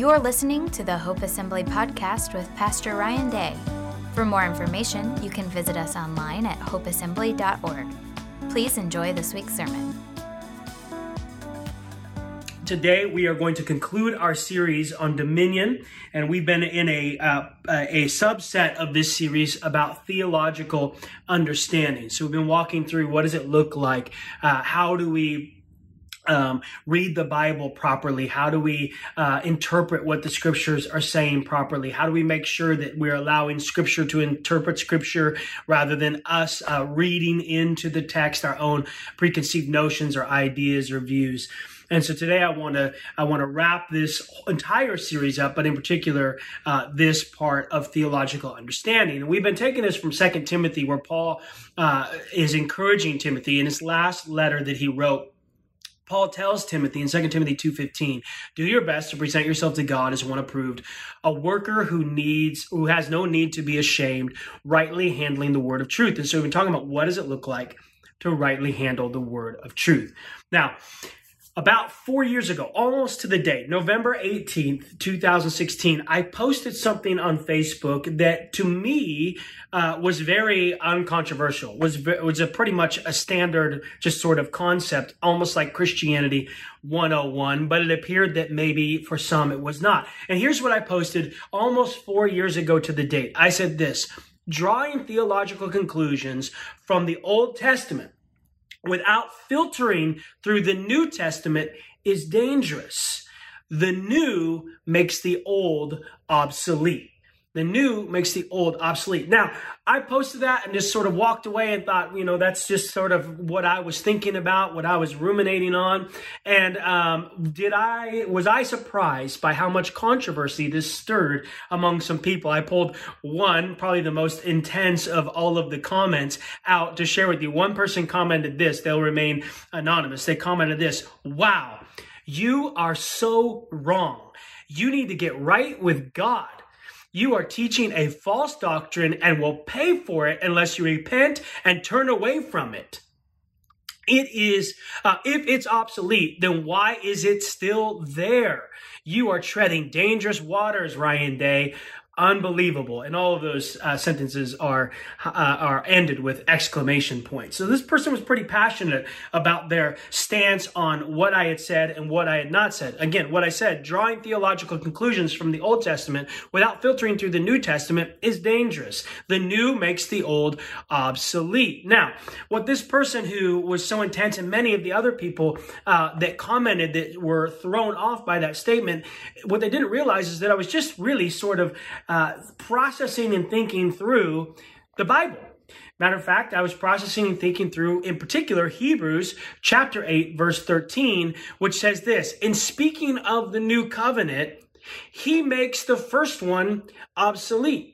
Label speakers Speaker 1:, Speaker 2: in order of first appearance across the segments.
Speaker 1: You're listening to the Hope Assembly podcast with Pastor Ryan Day. For more information, you can visit us online at hopeassembly.org. Please enjoy this week's sermon.
Speaker 2: Today, we are going to conclude our series on dominion, and we've been in a, uh, a subset of this series about theological understanding. So, we've been walking through what does it look like? Uh, how do we um, read the Bible properly? How do we uh, interpret what the scriptures are saying properly? How do we make sure that we're allowing scripture to interpret scripture rather than us uh, reading into the text our own preconceived notions or ideas or views? And so today I want to I want to wrap this entire series up, but in particular uh, this part of theological understanding. And we've been taking this from Second Timothy, where Paul uh, is encouraging Timothy in his last letter that he wrote Paul tells Timothy in 2 Timothy 2:15, "Do your best to present yourself to God as one approved, a worker who needs who has no need to be ashamed, rightly handling the word of truth." And so we've been talking about what does it look like to rightly handle the word of truth. Now, about four years ago, almost to the date, November 18th, 2016, I posted something on Facebook that to me uh, was very uncontroversial, was, was a pretty much a standard, just sort of concept, almost like Christianity 101, but it appeared that maybe for some it was not. And here's what I posted almost four years ago to the date. I said this, drawing theological conclusions from the Old Testament without filtering through the New Testament is dangerous. The new makes the old obsolete. The new makes the old obsolete. Now, I posted that and just sort of walked away and thought, you know, that's just sort of what I was thinking about, what I was ruminating on. And um, did I was I surprised by how much controversy this stirred among some people? I pulled one, probably the most intense of all of the comments out to share with you. One person commented this; they'll remain anonymous. They commented this: "Wow, you are so wrong. You need to get right with God." You are teaching a false doctrine and will pay for it unless you repent and turn away from it. It is, uh, if it's obsolete, then why is it still there? You are treading dangerous waters, Ryan Day unbelievable. And all of those uh, sentences are uh, are ended with exclamation points. So this person was pretty passionate about their stance on what i had said and what i had not said. Again what i said drawing theological conclusions from the old testament without filtering through the new testament is dangerous. The new makes the old obsolete. Now what this person who was so intense and many of the other people uh, that commented that were thrown off by that statement what they didn't realize is that i was just really sort of uh, processing and thinking through the Bible. Matter of fact, I was processing and thinking through, in particular, Hebrews chapter 8, verse 13, which says this In speaking of the new covenant, he makes the first one obsolete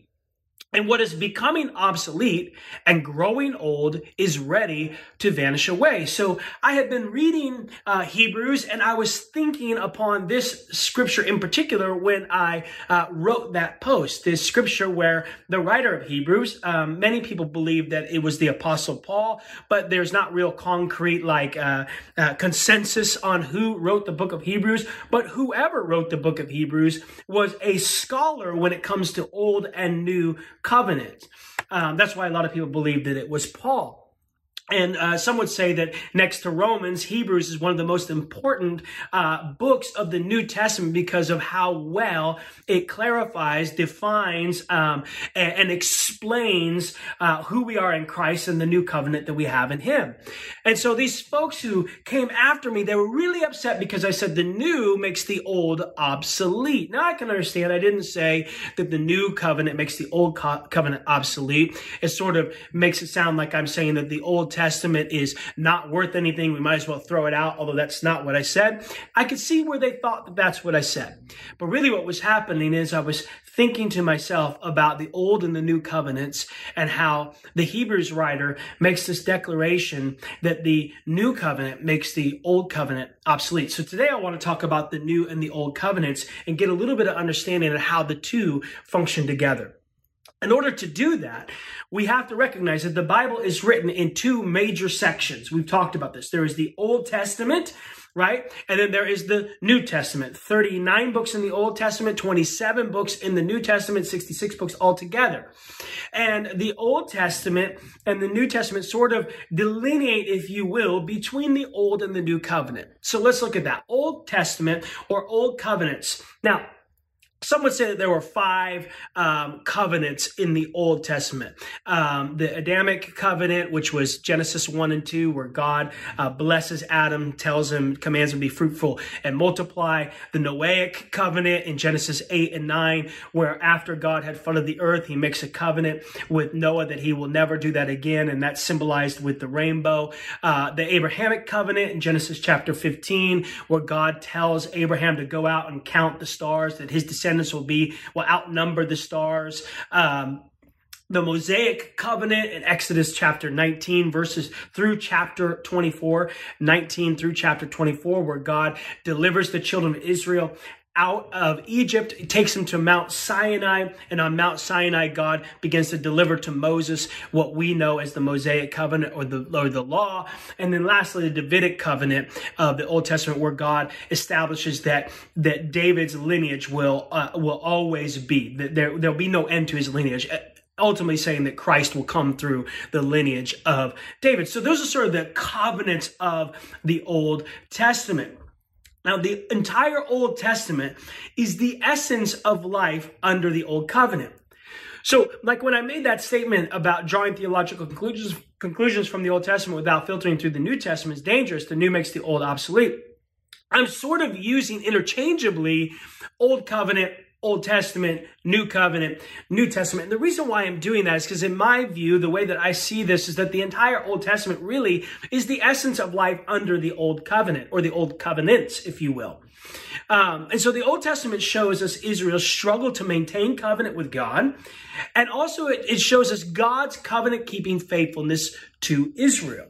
Speaker 2: and what is becoming obsolete and growing old is ready to vanish away. So I had been reading uh, Hebrews and I was thinking upon this scripture in particular when I uh, wrote that post. This scripture where the writer of Hebrews, um, many people believe that it was the apostle Paul, but there's not real concrete like uh, uh consensus on who wrote the book of Hebrews. But whoever wrote the book of Hebrews was a scholar when it comes to old and new covenant. Um, that's why a lot of people believe that it was Paul. And uh, some would say that next to Romans, Hebrews is one of the most important uh, books of the New Testament because of how well it clarifies, defines, um, and, and, explains uh, who we are in Christ and the new covenant that we have in Him. And so these folks who came after me, they were really upset because I said the new makes the old obsolete. Now I can understand. I didn't say that the new covenant makes the old co- covenant obsolete. It sort of makes it sound like I'm saying that the old Testament is not worth anything. We might as well throw it out, although that's not what I said. I could see where they thought that that's what I said. But really what was happening is I was thinking to myself about the old and the new covenants and how the Hebrews writer makes this declaration that the new covenant makes the old covenant obsolete. So today I want to talk about the new and the old covenants and get a little bit of understanding of how the two function together. In order to do that, we have to recognize that the Bible is written in two major sections. We've talked about this. There is the Old Testament, right? And then there is the New Testament. 39 books in the Old Testament, 27 books in the New Testament, 66 books altogether. And the Old Testament and the New Testament sort of delineate, if you will, between the Old and the New Covenant. So let's look at that. Old Testament or Old Covenants. Now, some would say that there were five um, covenants in the Old Testament. Um, the Adamic covenant, which was Genesis 1 and 2, where God uh, blesses Adam, tells him, commands him to be fruitful and multiply. The Noahic covenant in Genesis 8 and 9, where after God had flooded the earth, he makes a covenant with Noah that he will never do that again, and that's symbolized with the rainbow. Uh, the Abrahamic covenant in Genesis chapter 15, where God tells Abraham to go out and count the stars, that his descendants descendants will be, will outnumber the stars. Um, the Mosaic covenant in Exodus chapter 19 verses through chapter 24, 19 through chapter 24, where God delivers the children of Israel out of Egypt, it takes him to Mount Sinai, and on Mount Sinai, God begins to deliver to Moses what we know as the Mosaic covenant or the or the law, and then lastly, the Davidic covenant of the Old Testament, where God establishes that that David's lineage will uh, will always be that there there'll be no end to his lineage ultimately saying that Christ will come through the lineage of David. So those are sort of the covenants of the Old Testament. Now, the entire Old Testament is the essence of life under the Old Covenant. So, like when I made that statement about drawing theological conclusions, conclusions from the Old Testament without filtering through the New Testament is dangerous, the new makes the old obsolete. I'm sort of using interchangeably Old Covenant Old Testament, New Covenant, New Testament. And the reason why I'm doing that is because, in my view, the way that I see this is that the entire Old Testament really is the essence of life under the Old Covenant, or the Old Covenants, if you will. Um, and so the Old Testament shows us Israel's struggle to maintain covenant with God. And also it, it shows us God's covenant keeping faithfulness to Israel.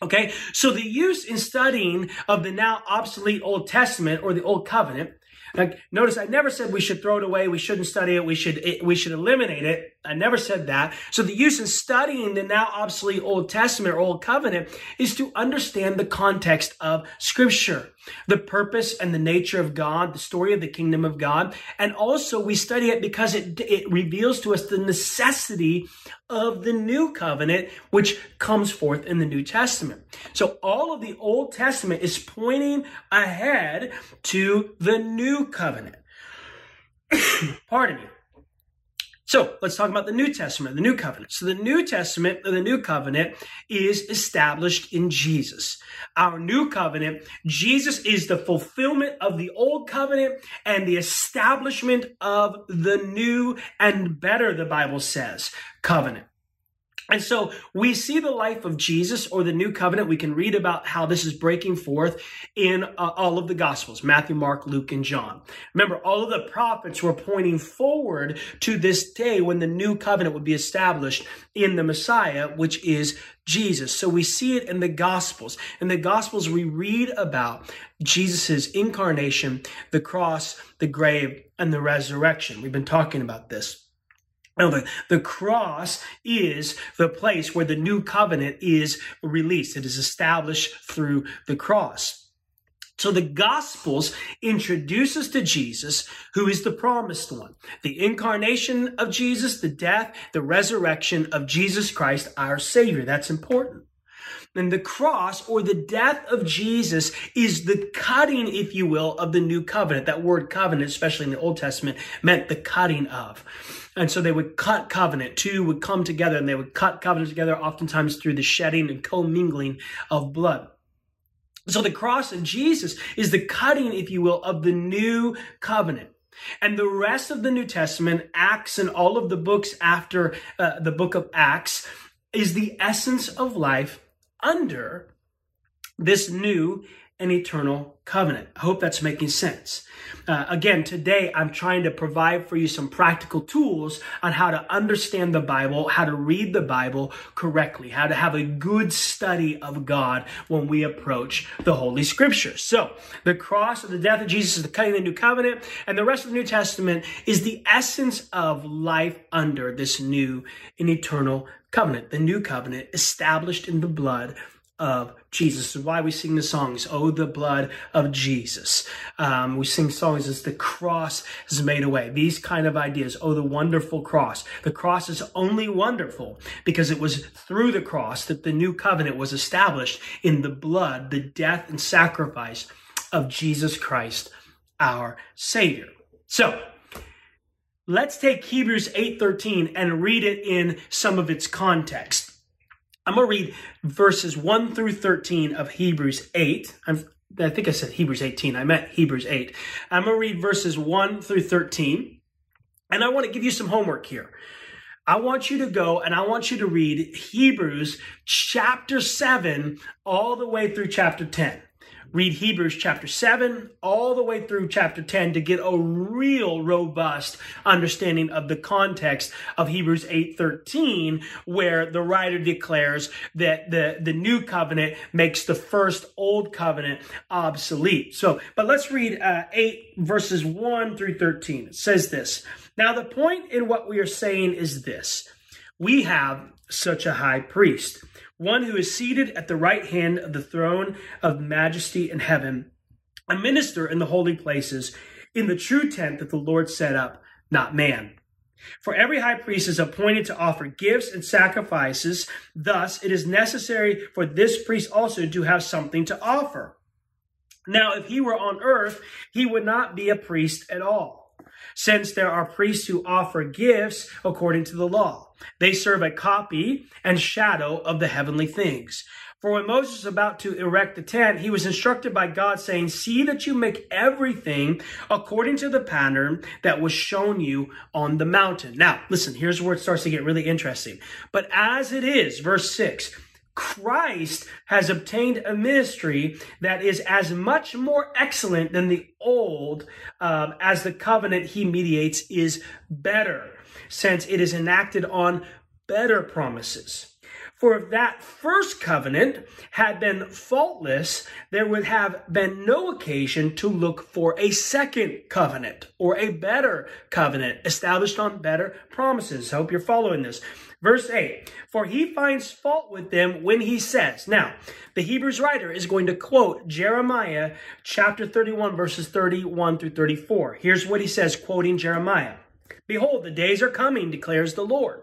Speaker 2: Okay, so the use in studying of the now obsolete Old Testament or the Old Covenant like, notice I never said we should throw it away. We shouldn't study it. We should, it, we should eliminate it. I never said that. So the use in studying the now obsolete Old Testament or Old Covenant is to understand the context of scripture, the purpose and the nature of God, the story of the kingdom of God. And also we study it because it, it reveals to us the necessity of the new covenant, which comes forth in the New Testament. So all of the Old Testament is pointing ahead to the new covenant. Pardon me. So let's talk about the New Testament, the New Covenant. So the New Testament, the New Covenant is established in Jesus. Our New Covenant, Jesus is the fulfillment of the Old Covenant and the establishment of the new and better, the Bible says, covenant. And so we see the life of Jesus or the new covenant. We can read about how this is breaking forth in uh, all of the gospels, Matthew, Mark, Luke, and John. Remember, all of the prophets were pointing forward to this day when the new covenant would be established in the Messiah, which is Jesus. So we see it in the gospels. In the gospels, we read about Jesus' incarnation, the cross, the grave, and the resurrection. We've been talking about this. Now, the, the cross is the place where the new covenant is released. It is established through the cross. So the Gospels introduce us to Jesus, who is the promised one. The incarnation of Jesus, the death, the resurrection of Jesus Christ, our Savior. That's important. And the cross or the death of Jesus is the cutting, if you will, of the new covenant. That word covenant, especially in the Old Testament, meant the cutting of. And so they would cut covenant. Two would come together and they would cut covenant together, oftentimes through the shedding and commingling of blood. So the cross of Jesus is the cutting, if you will, of the new covenant. And the rest of the New Testament, Acts and all of the books after uh, the book of Acts, is the essence of life under this new and eternal covenant. I hope that's making sense. Uh, again, today I'm trying to provide for you some practical tools on how to understand the Bible, how to read the Bible correctly, how to have a good study of God when we approach the Holy Scriptures. So, the cross of the death of Jesus is the cutting of the new covenant, and the rest of the New Testament is the essence of life under this new and eternal covenant, the new covenant established in the blood of Jesus. is why we sing the songs, Oh, the blood of Jesus. Um, we sing songs as the cross is made away. These kind of ideas. Oh, the wonderful cross. The cross is only wonderful because it was through the cross that the new covenant was established in the blood, the death and sacrifice of Jesus Christ, our Savior. So, let's take Hebrews 8:13 and read it in some of its context. I'm going to read verses 1 through 13 of Hebrews 8. I'm, I think I said Hebrews 18. I meant Hebrews 8. I'm going to read verses 1 through 13. And I want to give you some homework here. I want you to go and I want you to read Hebrews chapter 7 all the way through chapter 10 read Hebrews chapter 7 all the way through chapter 10 to get a real robust understanding of the context of Hebrews 8:13 where the writer declares that the the new covenant makes the first old covenant obsolete. So, but let's read uh, 8 verses 1 through 13. It says this. Now the point in what we are saying is this. We have such a high priest one who is seated at the right hand of the throne of majesty in heaven, a minister in the holy places, in the true tent that the Lord set up, not man. For every high priest is appointed to offer gifts and sacrifices. Thus, it is necessary for this priest also to have something to offer. Now, if he were on earth, he would not be a priest at all, since there are priests who offer gifts according to the law. They serve a copy and shadow of the heavenly things. For when Moses was about to erect the tent, he was instructed by God saying, see that you make everything according to the pattern that was shown you on the mountain. Now, listen, here's where it starts to get really interesting. But as it is, verse six, Christ has obtained a ministry that is as much more excellent than the old um, as the covenant he mediates is better since it is enacted on better promises. For if that first covenant had been faultless, there would have been no occasion to look for a second covenant or a better covenant established on better promises. Hope you're following this. Verse 8, for he finds fault with them when he says, now, the Hebrews writer is going to quote Jeremiah chapter 31, verses 31 through 34. Here's what he says, quoting Jeremiah. Behold, the days are coming, declares the Lord.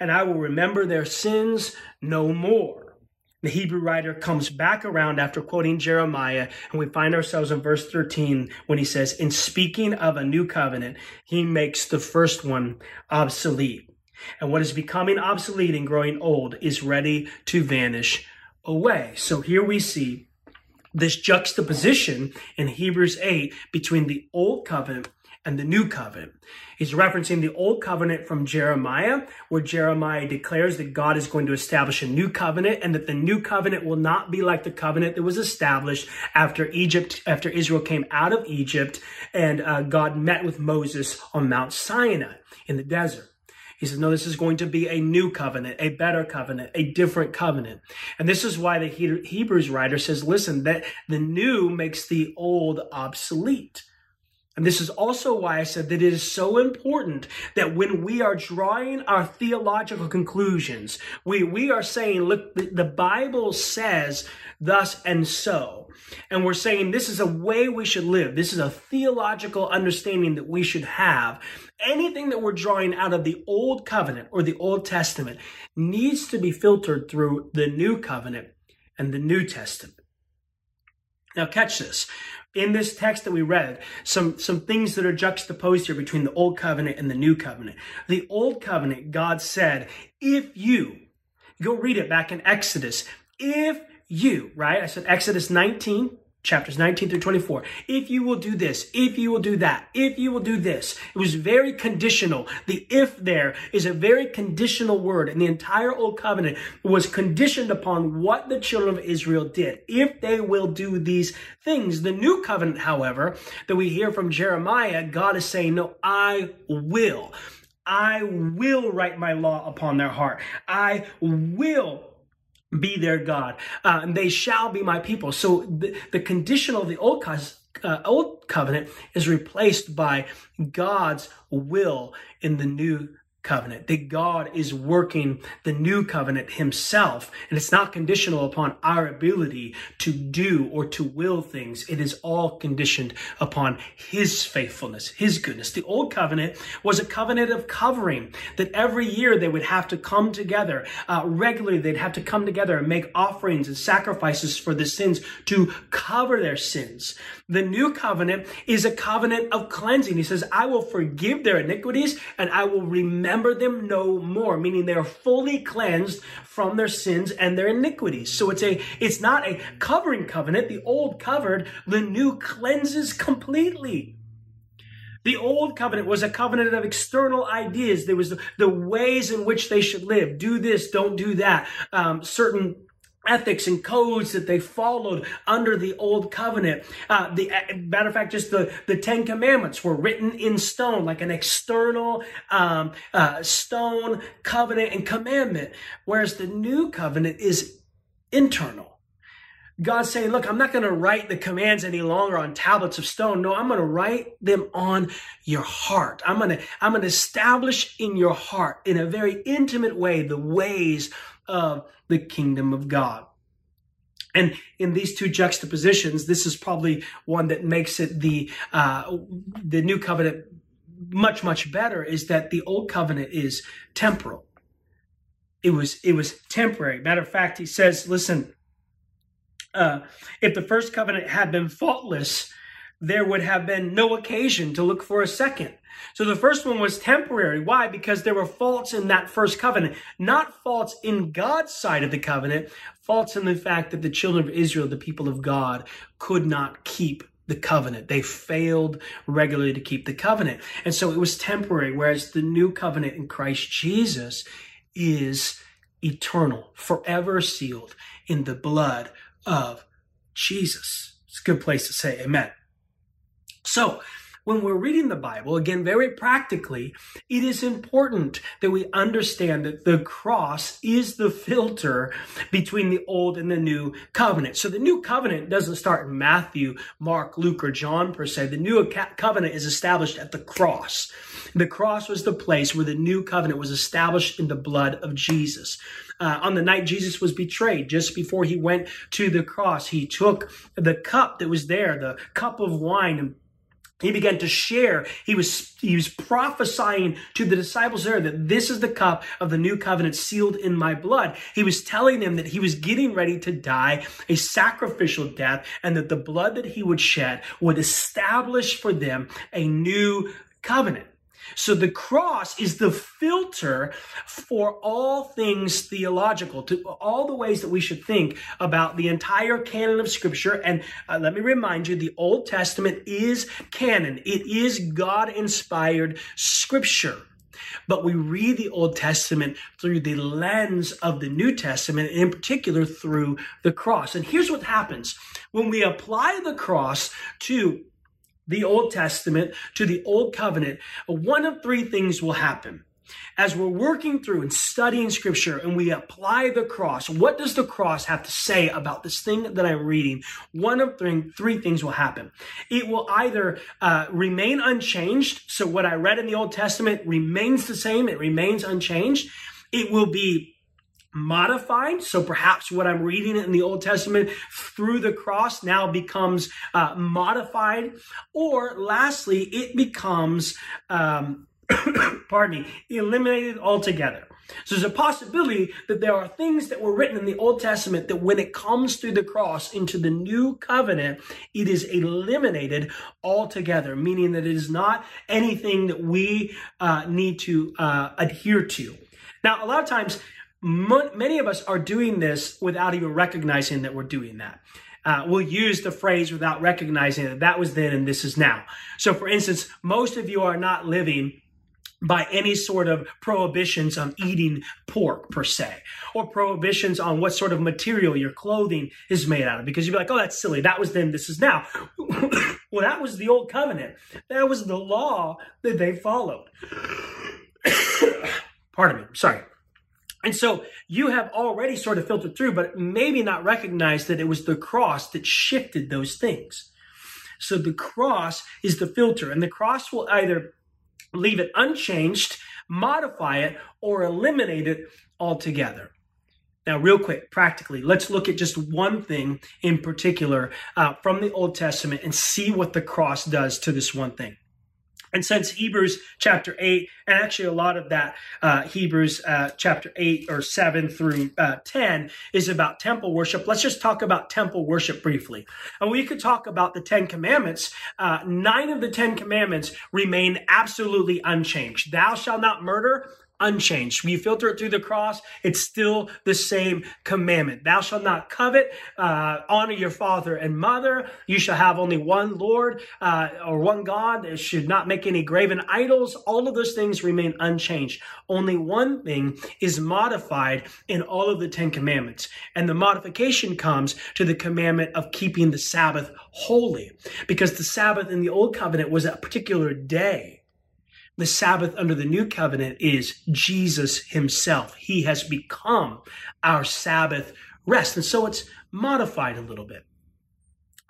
Speaker 2: and I will remember their sins no more. The Hebrew writer comes back around after quoting Jeremiah, and we find ourselves in verse 13 when he says, In speaking of a new covenant, he makes the first one obsolete. And what is becoming obsolete and growing old is ready to vanish away. So here we see this juxtaposition in Hebrews 8 between the old covenant and the new covenant. He's referencing the old covenant from Jeremiah, where Jeremiah declares that God is going to establish a new covenant and that the new covenant will not be like the covenant that was established after Egypt, after Israel came out of Egypt and uh, God met with Moses on Mount Sinai in the desert. He says, no, this is going to be a new covenant, a better covenant, a different covenant. And this is why the Hebrews writer says, listen, that the new makes the old obsolete. And this is also why I said that it is so important that when we are drawing our theological conclusions, we, we are saying, look, the, the Bible says thus and so. And we're saying this is a way we should live. This is a theological understanding that we should have. Anything that we're drawing out of the Old Covenant or the Old Testament needs to be filtered through the New Covenant and the New Testament. Now, catch this in this text that we read some some things that are juxtaposed here between the old covenant and the new covenant. The old covenant god said if you go read it back in exodus if you right? I said exodus 19 chapters 19 through 24. If you will do this, if you will do that, if you will do this. It was very conditional. The if there is a very conditional word, and the entire Old Covenant was conditioned upon what the children of Israel did. If they will do these things. The New Covenant, however, that we hear from Jeremiah, God is saying, No, I will. I will write my law upon their heart. I will be their God, uh, and they shall be my people. So the, the condition of the old, uh, old covenant is replaced by God's will in the new covenant, that God is working the new covenant himself. And it's not conditional upon our ability to do or to will things. It is all conditioned upon his faithfulness, his goodness. The old covenant was a covenant of covering that every year they would have to come together uh, regularly. They'd have to come together and make offerings and sacrifices for the sins to cover their sins. The new covenant is a covenant of cleansing. He says, I will forgive their iniquities and I will remember them no more, meaning they are fully cleansed from their sins and their iniquities. So it's a, it's not a covering covenant. The old covered, the new cleanses completely. The old covenant was a covenant of external ideas. There was the, the ways in which they should live. Do this, don't do that. Um, certain ethics and codes that they followed under the old covenant. Uh, the uh, matter of fact, just the, the Ten Commandments were written in stone, like an external um, uh, stone covenant and commandment, whereas the new covenant is internal. God's saying, look, I'm not going to write the commands any longer on tablets of stone. No, I'm going to write them on your heart. I'm going to, I'm going to establish in your heart in a very intimate way the ways of the kingdom of God. And in these two juxtapositions, this is probably one that makes it the uh, the new covenant much much better. Is that the old covenant is temporal? It was it was temporary. Matter of fact, he says, "Listen, uh, if the first covenant had been faultless, there would have been no occasion to look for a second. So the first one was temporary. Why? Because there were faults in that first covenant, not faults in God's side of the covenant, faults in the fact that the children of Israel, the people of God, could not keep the covenant. They failed regularly to keep the covenant. And so it was temporary, whereas the new covenant in Christ Jesus is eternal, forever sealed in the blood of Jesus. It's a good place to say amen. So, when we're reading the Bible, again, very practically, it is important that we understand that the cross is the filter between the old and the new covenant. So the new covenant doesn't start in Matthew, Mark, Luke, or John per se. The new covenant is established at the cross. The cross was the place where the new covenant was established in the blood of Jesus. Uh, on the night Jesus was betrayed, just before he went to the cross, he took the cup that was there, the cup of wine, and he began to share. He was, he was prophesying to the disciples there that this is the cup of the new covenant sealed in my blood. He was telling them that he was getting ready to die a sacrificial death and that the blood that he would shed would establish for them a new covenant. So the cross is the filter for all things theological, to all the ways that we should think about the entire canon of scripture. And uh, let me remind you, the Old Testament is canon. It is God inspired scripture. But we read the Old Testament through the lens of the New Testament, and in particular through the cross. And here's what happens when we apply the cross to the Old Testament to the Old Covenant, one of three things will happen. as we're working through and studying scripture and we apply the cross, what does the cross have to say about this thing that I'm reading? One of three, three things will happen. It will either uh, remain unchanged. So what I read in the Old Testament remains the same. It remains unchanged. It will be modified. So perhaps what I'm reading in the Old Testament through the cross now becomes uh, modified. Or lastly, it becomes, um, pardon me, eliminated altogether. So there's a possibility that there are things that were written in the Old Testament that when it comes through the cross into the new covenant, it is eliminated altogether, meaning that it is not anything that we uh, need to uh, adhere to. Now, a lot of times many of us are doing this without even recognizing that we're doing that. Uh, we'll use the phrase without recognizing that that was then and this is now. So, for instance, most of you are not living by any sort of prohibitions on eating pork per se, or prohibitions on what sort of material your clothing is made out of, because you'd be like, oh, that's silly. That was then, this is now. well, that was the old covenant. That was the law that they followed. Pardon me. Sorry. And so you have already sort of filtered through, but maybe not recognized that it was the cross that shifted those things. So the cross is the filter, and the cross will either leave it unchanged, modify it, or eliminate it altogether. Now, real quick, practically, let's look at just one thing in particular uh, from the Old Testament and see what the cross does to this one thing. And since Hebrews chapter 8, and actually a lot of that uh, Hebrews uh, chapter 8 or 7 through uh, 10 is about temple worship, let's just talk about temple worship briefly. And we could talk about the Ten Commandments. Uh, nine of the Ten Commandments remain absolutely unchanged. Thou shalt not murder, unchanged. When you filter it through the cross, it's still the same commandment. Thou shalt not covet, uh, honor your father and mother. You shall have only one Lord uh, or one God. It should not make any graven idols. All of those things remain unchanged. Only one thing is modified in all of the Ten Commandments. And the modification comes to the commandment of keeping the Sabbath holy because the Sabbath in the Old Covenant was a particular day. The Sabbath under the new covenant is Jesus himself. He has become our Sabbath rest. And so it's modified a little bit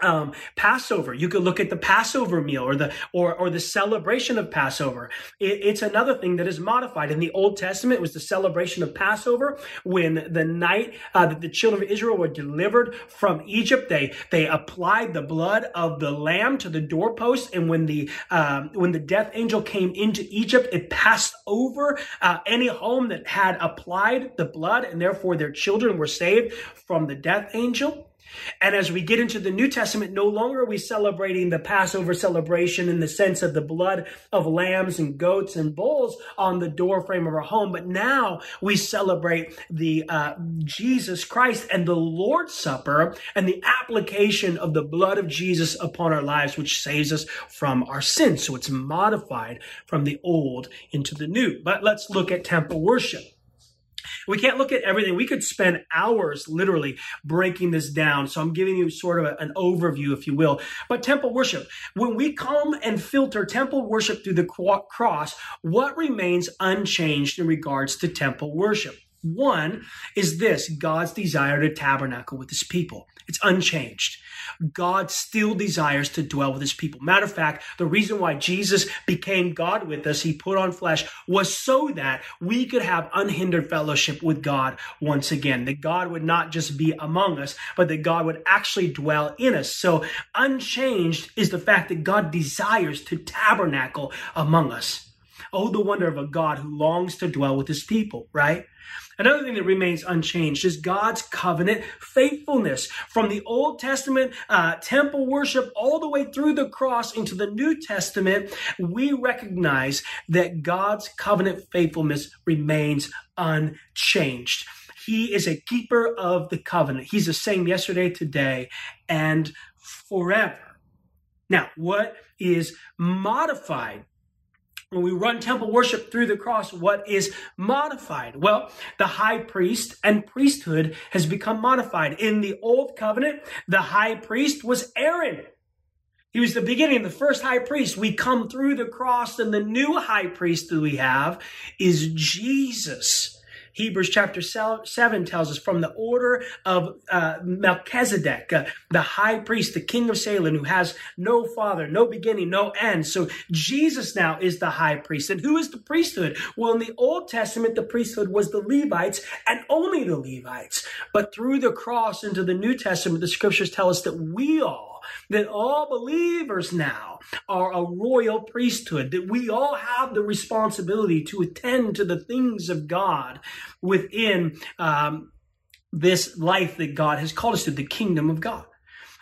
Speaker 2: um, Passover. You could look at the Passover meal or the or or the celebration of Passover. It, it's another thing that is modified. In the Old Testament, was the celebration of Passover when the night uh, that the children of Israel were delivered from Egypt. They they applied the blood of the lamb to the doorpost, and when the um, when the death angel came into Egypt, it passed over uh, any home that had applied the blood, and therefore their children were saved from the death angel. And as we get into the New Testament, no longer are we celebrating the Passover celebration in the sense of the blood of lambs and goats and bulls on the doorframe of our home, but now we celebrate the uh, Jesus Christ and the Lord's Supper and the application of the blood of Jesus upon our lives, which saves us from our sins. So it's modified from the old into the new. But let's look at temple worship. We can't look at everything. We could spend hours literally breaking this down. So I'm giving you sort of a, an overview, if you will. But temple worship, when we come and filter temple worship through the cross, what remains unchanged in regards to temple worship? One is this God's desire to tabernacle with his people. It's unchanged. God still desires to dwell with his people. Matter of fact, the reason why Jesus became God with us, he put on flesh, was so that we could have unhindered fellowship with God once again. That God would not just be among us, but that God would actually dwell in us. So unchanged is the fact that God desires to tabernacle among us. Oh, the wonder of a God who longs to dwell with his people, right? Another thing that remains unchanged is God's covenant faithfulness. From the Old Testament uh, temple worship all the way through the cross into the New Testament, we recognize that God's covenant faithfulness remains unchanged. He is a keeper of the covenant. He's the same yesterday, today, and forever. Now, what is modified when we run temple worship through the cross, what is modified? Well, the high priest and priesthood has become modified. In the old covenant, the high priest was Aaron. He was the beginning, the first high priest. We come through the cross, and the new high priest that we have is Jesus. Hebrews chapter 7 tells us from the order of uh, Melchizedek, uh, the high priest, the king of Salem, who has no father, no beginning, no end. So Jesus now is the high priest. And who is the priesthood? Well, in the Old Testament, the priesthood was the Levites and only the Levites. But through the cross into the New Testament, the scriptures tell us that we all that all believers now are a royal priesthood, that we all have the responsibility to attend to the things of God within um, this life that God has called us to, the kingdom of God.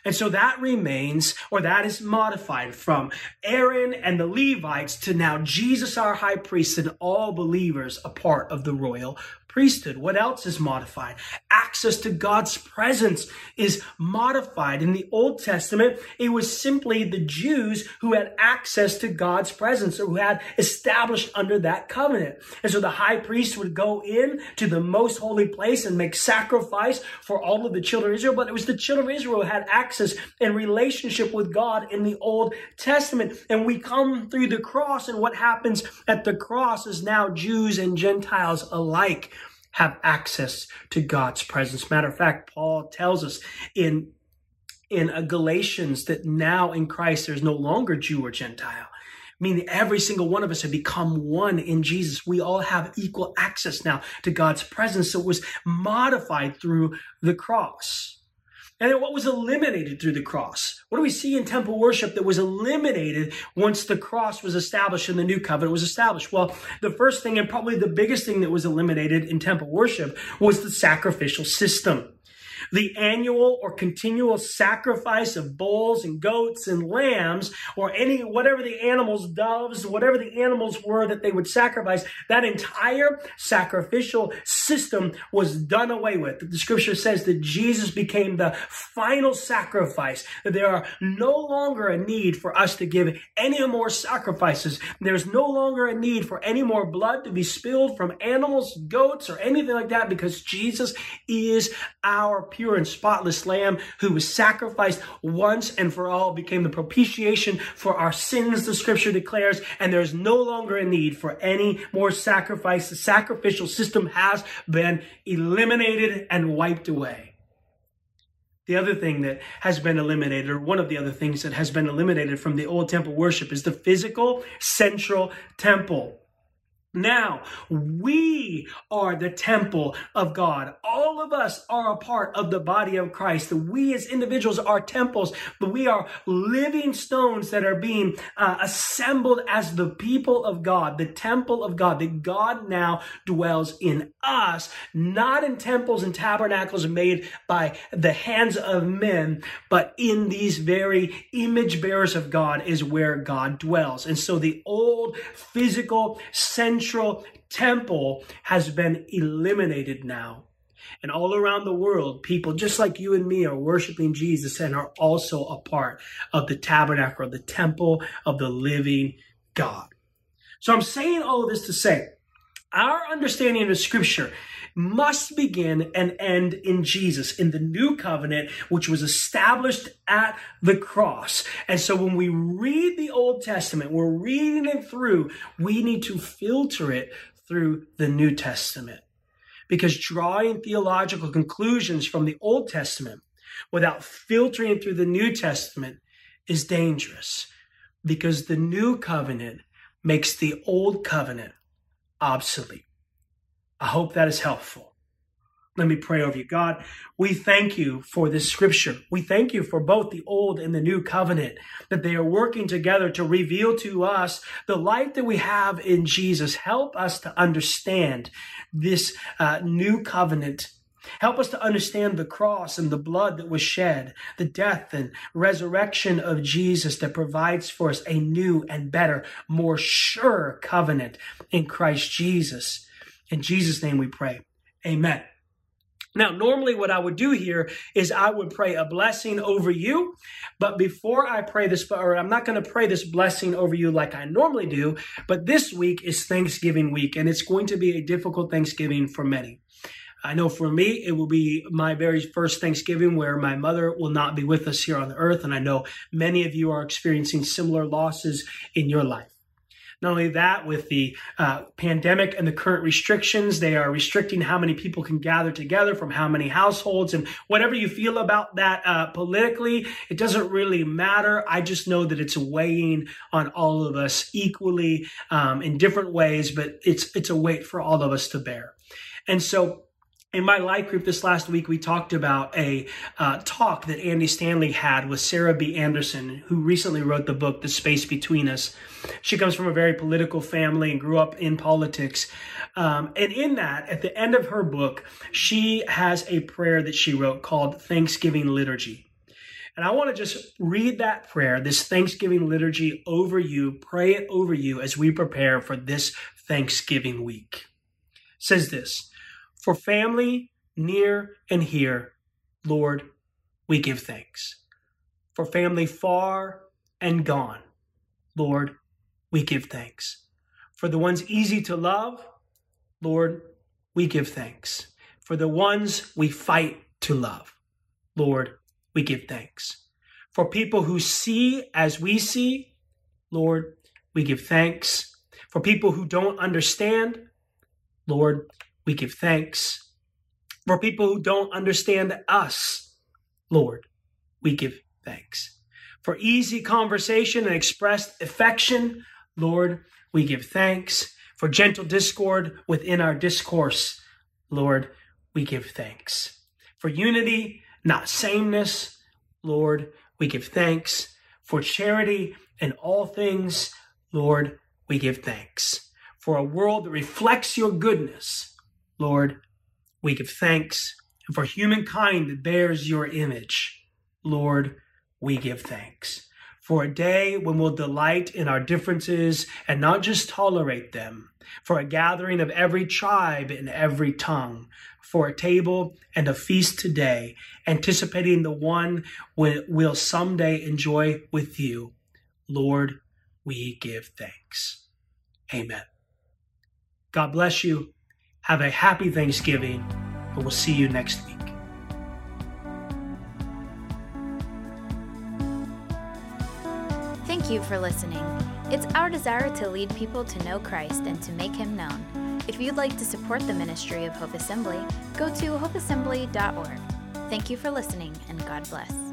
Speaker 2: And so that remains, or that is modified from Aaron and the Levites to now Jesus, our high priest, and all believers a part of the royal priesthood. What else is modified? Access to God's presence is modified. In the Old Testament, it was simply the Jews who had access to God's presence or who had established under that covenant. And so the high priest would go in to the most holy place and make sacrifice for all of the children of Israel. But it was the children of Israel who had access and relationship with God in the Old Testament. And we come through the cross and what happens at the cross is now Jews and Gentiles alike have access to God's presence. Matter of fact, Paul tells us in in Galatians that now in Christ there's no longer Jew or Gentile. Meaning every single one of us have become one in Jesus. We all have equal access now to God's presence. So it was modified through the cross. And then what was eliminated through the cross? What do we see in temple worship that was eliminated once the cross was established and the new covenant was established? Well, the first thing and probably the biggest thing that was eliminated in temple worship was the sacrificial system the annual or continual sacrifice of bulls and goats and lambs or any, whatever the animals, doves, whatever the animals were that they would sacrifice, that entire sacrificial system was done away with. The scripture says that Jesus became the final sacrifice, there are no longer a need for us to give any more sacrifices. There's no longer a need for any more blood to be spilled from animals, goats, or anything like that because Jesus is our pure pure and spotless lamb who was sacrificed once and for all, became the propitiation for our sins, the scripture declares, and there's no longer a need for any more sacrifice. The sacrificial system has been eliminated and wiped away. The other thing that has been eliminated, or one of the other things that has been eliminated from the old temple worship, is the physical central temple. Now, we are the temple of God. All of us are a part of the body of Christ. We as individuals are temples, but we are living stones that are being uh, assembled as the people of God, the temple of God, that God now dwells in us, not in temples and tabernacles made by the hands of men, but in these very image bearers of God is where God dwells. And so the old physical, central central temple has been eliminated now. And all around the world, people just like you and me are worshiping Jesus and are also a part of the tabernacle, the temple of the living God. So I'm saying all of this to say, our understanding of scripture must begin and end in Jesus, in the new covenant, which was established at the cross. And so when we read the Old Testament, we're reading it through, we need to filter it through the New Testament. Because drawing theological conclusions from the Old Testament without filtering through the New Testament is dangerous. Because the new covenant makes the old covenant obsolete. I hope that is helpful. Let me pray over you. God, we thank you for this scripture. We thank you for both the old and the new covenant, that they are working together to reveal to us the life that we have in Jesus. Help us to understand this uh, new covenant. Help us to understand the cross and the blood that was shed, the death and resurrection of Jesus that provides for us a new and better, more sure covenant in Christ Jesus. In Jesus' name we pray. Amen. Now, normally what I would do here is I would pray a blessing over you. But before I pray this, or I'm not going to pray this blessing over you like I normally do, but this week is Thanksgiving week, and it's going to be a difficult Thanksgiving for many. I know for me, it will be my very first Thanksgiving where my mother will not be with us here on the earth. And I know many of you are experiencing similar losses in your life. Not only that, with the uh, pandemic and the current restrictions, they are restricting how many people can gather together from how many households. And whatever you feel about that uh, politically, it doesn't really matter. I just know that it's weighing on all of us equally um, in different ways, but it's it's a weight for all of us to bear. And so in my life group this last week, we talked about a uh, talk that Andy Stanley had with Sarah B. Anderson, who recently wrote the book, The Space Between Us. She comes from a very political family and grew up in politics. Um, and in that, at the end of her book, she has a prayer that she wrote called Thanksgiving Liturgy. And I want to just read that prayer, this Thanksgiving liturgy over you, pray it over you as we prepare for this Thanksgiving week. It says this for family near and here, Lord, we give thanks. For family far and gone, Lord, we give thanks. For the ones easy to love, Lord, we give thanks. For the ones we fight to love, Lord, we give thanks. For people who see as we see, Lord, we give thanks. For people who don't understand, Lord, we give thanks. For people who don't understand us, Lord, we give thanks. For easy conversation and expressed affection, Lord, we give thanks. For gentle discord within our discourse, Lord, we give thanks. For unity, not sameness, Lord, we give thanks. For charity in all things, Lord, we give thanks. For a world that reflects your goodness, Lord, we give thanks. And for humankind that bears your image, Lord, we give thanks. For a day when we'll delight in our differences and not just tolerate them. For a gathering of every tribe and every tongue. For a table and a feast today, anticipating the one we'll someday enjoy with you. Lord, we give thanks. Amen. God bless you. Have a happy Thanksgiving, and we'll see you next week.
Speaker 1: Thank you for listening. It's our desire to lead people to know Christ and to make him known. If you'd like to support the ministry of Hope Assembly, go to hopeassembly.org. Thank you for listening, and God bless.